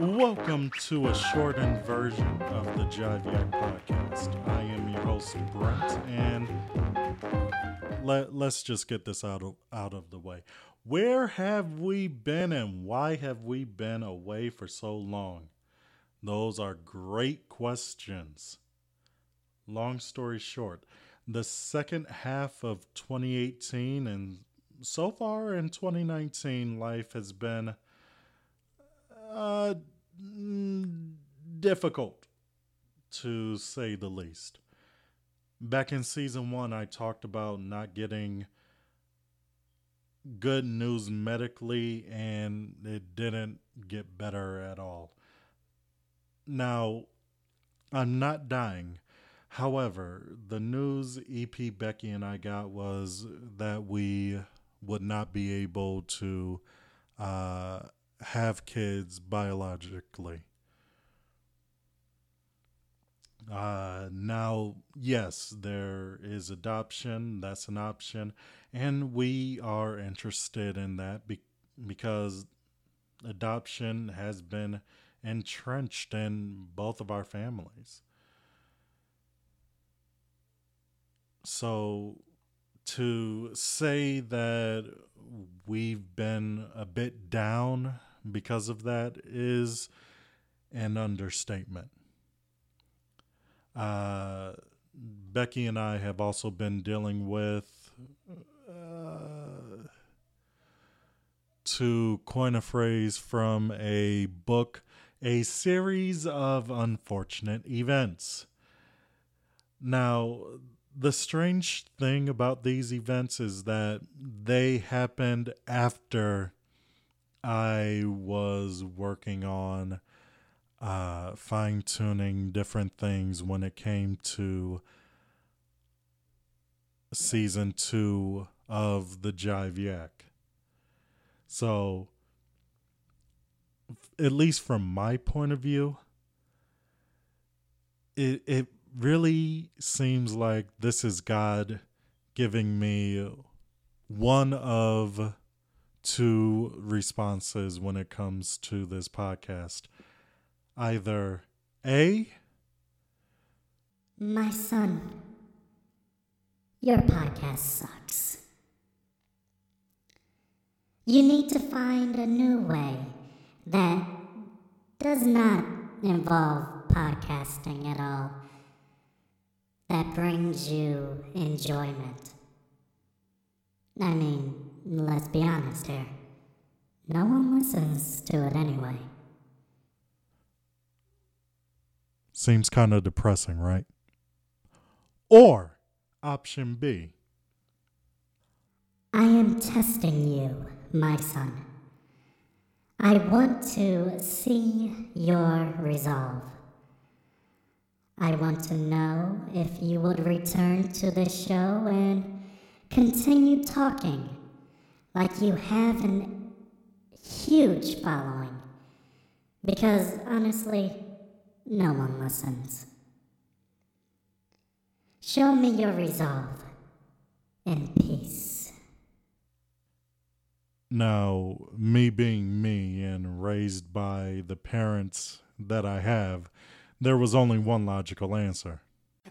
Welcome to a shortened version of the Jive podcast. I am your host Brent, and let, let's just get this out of out of the way. Where have we been, and why have we been away for so long? Those are great questions. Long story short, the second half of 2018 and so far in 2019, life has been uh, mm, difficult to say the least. Back in season one, I talked about not getting good news medically, and it didn't get better at all. Now, I'm not dying. However, the news EP Becky and I got was that we would not be able to uh, have kids biologically. Uh, now, yes, there is adoption. That's an option. And we are interested in that be- because adoption has been entrenched in both of our families. So to say that we've been a bit down because of that is an understatement. Uh, Becky and I have also been dealing with, uh, to coin a phrase from a book, a series of unfortunate events. Now, the strange thing about these events is that they happened after I was working on uh, fine tuning different things when it came to season two of the Jive Yak. So, at least from my point of view, it it really seems like this is God giving me one of two responses when it comes to this podcast. Either A, My son, your podcast sucks. You need to find a new way that does not involve podcasting at all that brings you enjoyment. I mean, let's be honest here. No one listens to it anyway. Seems kind of depressing, right? Or option B. I am testing you, my son. I want to see your resolve. I want to know if you would return to the show and continue talking like you have an huge following. Because honestly, no one listens. Show me your resolve and peace. Now, me being me and raised by the parents that I have, there was only one logical answer.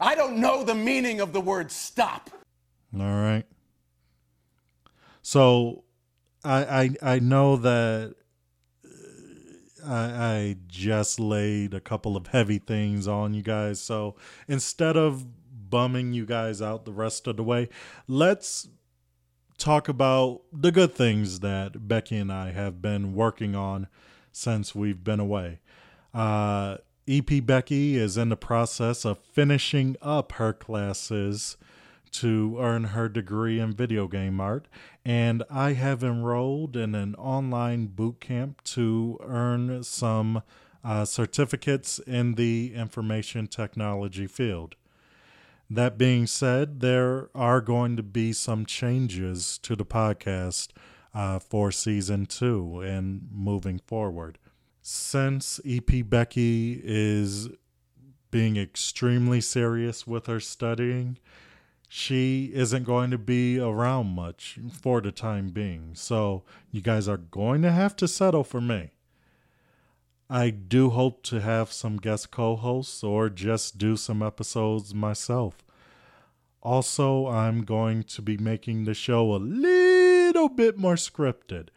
I don't know the meaning of the word stop. All right. So I I I know that uh, I I just laid a couple of heavy things on you guys. So instead of bumming you guys out the rest of the way, let's talk about the good things that Becky and I have been working on since we've been away. Uh, EP Becky is in the process of finishing up her classes to earn her degree in video game art, and I have enrolled in an online boot camp to earn some uh, certificates in the information technology field. That being said, there are going to be some changes to the podcast uh, for season two and moving forward since EP Becky is being extremely serious with her studying, she isn't going to be around much for the time being. So you guys are going to have to settle for me. I do hope to have some guest co hosts or just do some episodes myself. Also, I'm going to be making the show a little bit more scripted.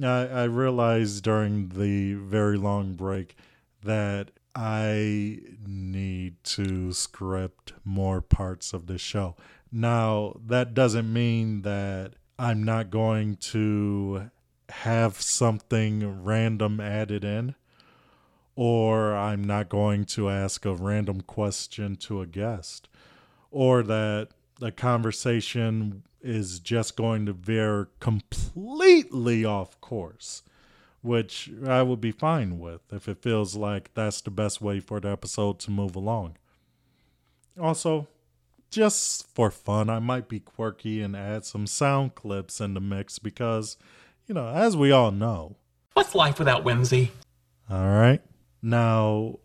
I, I realized during the very long break that I need to script more parts of the show. Now, that doesn't mean that I'm not going to have something random added in, or I'm not going to ask a random question to a guest, or that the conversation is just going to veer completely off course which I would be fine with if it feels like that's the best way for the episode to move along. Also, just for fun, I might be quirky and add some sound clips in the mix because, you know, as we all know. What's life without whimsy? All right. Now,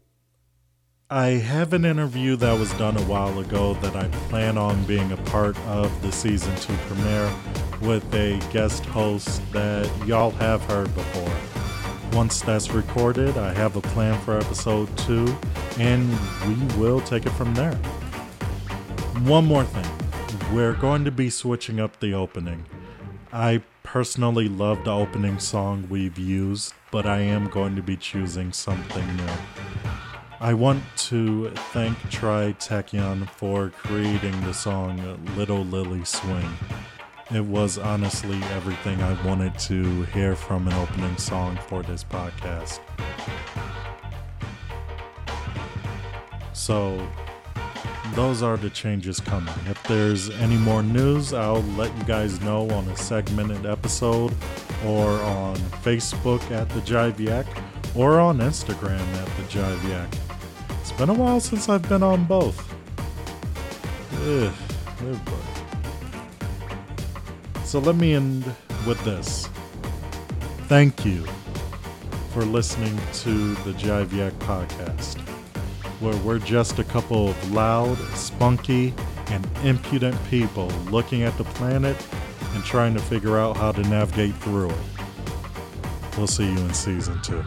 I have an interview that was done a while ago that I plan on being a part of the season two premiere with a guest host that y'all have heard before. Once that's recorded, I have a plan for episode two, and we will take it from there. One more thing we're going to be switching up the opening. I personally love the opening song we've used, but I am going to be choosing something new. I want to thank Tri Tachyon for creating the song Little Lily Swing. It was honestly everything I wanted to hear from an opening song for this podcast. So, those are the changes coming. If there's any more news, I'll let you guys know on a segmented episode or on Facebook at the Jive Yak or on Instagram at the Jive Yak. It's been a while since I've been on both. Ugh, so let me end with this. Thank you for listening to the Jive Yak podcast, where we're just a couple of loud, spunky, and impudent people looking at the planet and trying to figure out how to navigate through it. We'll see you in season two.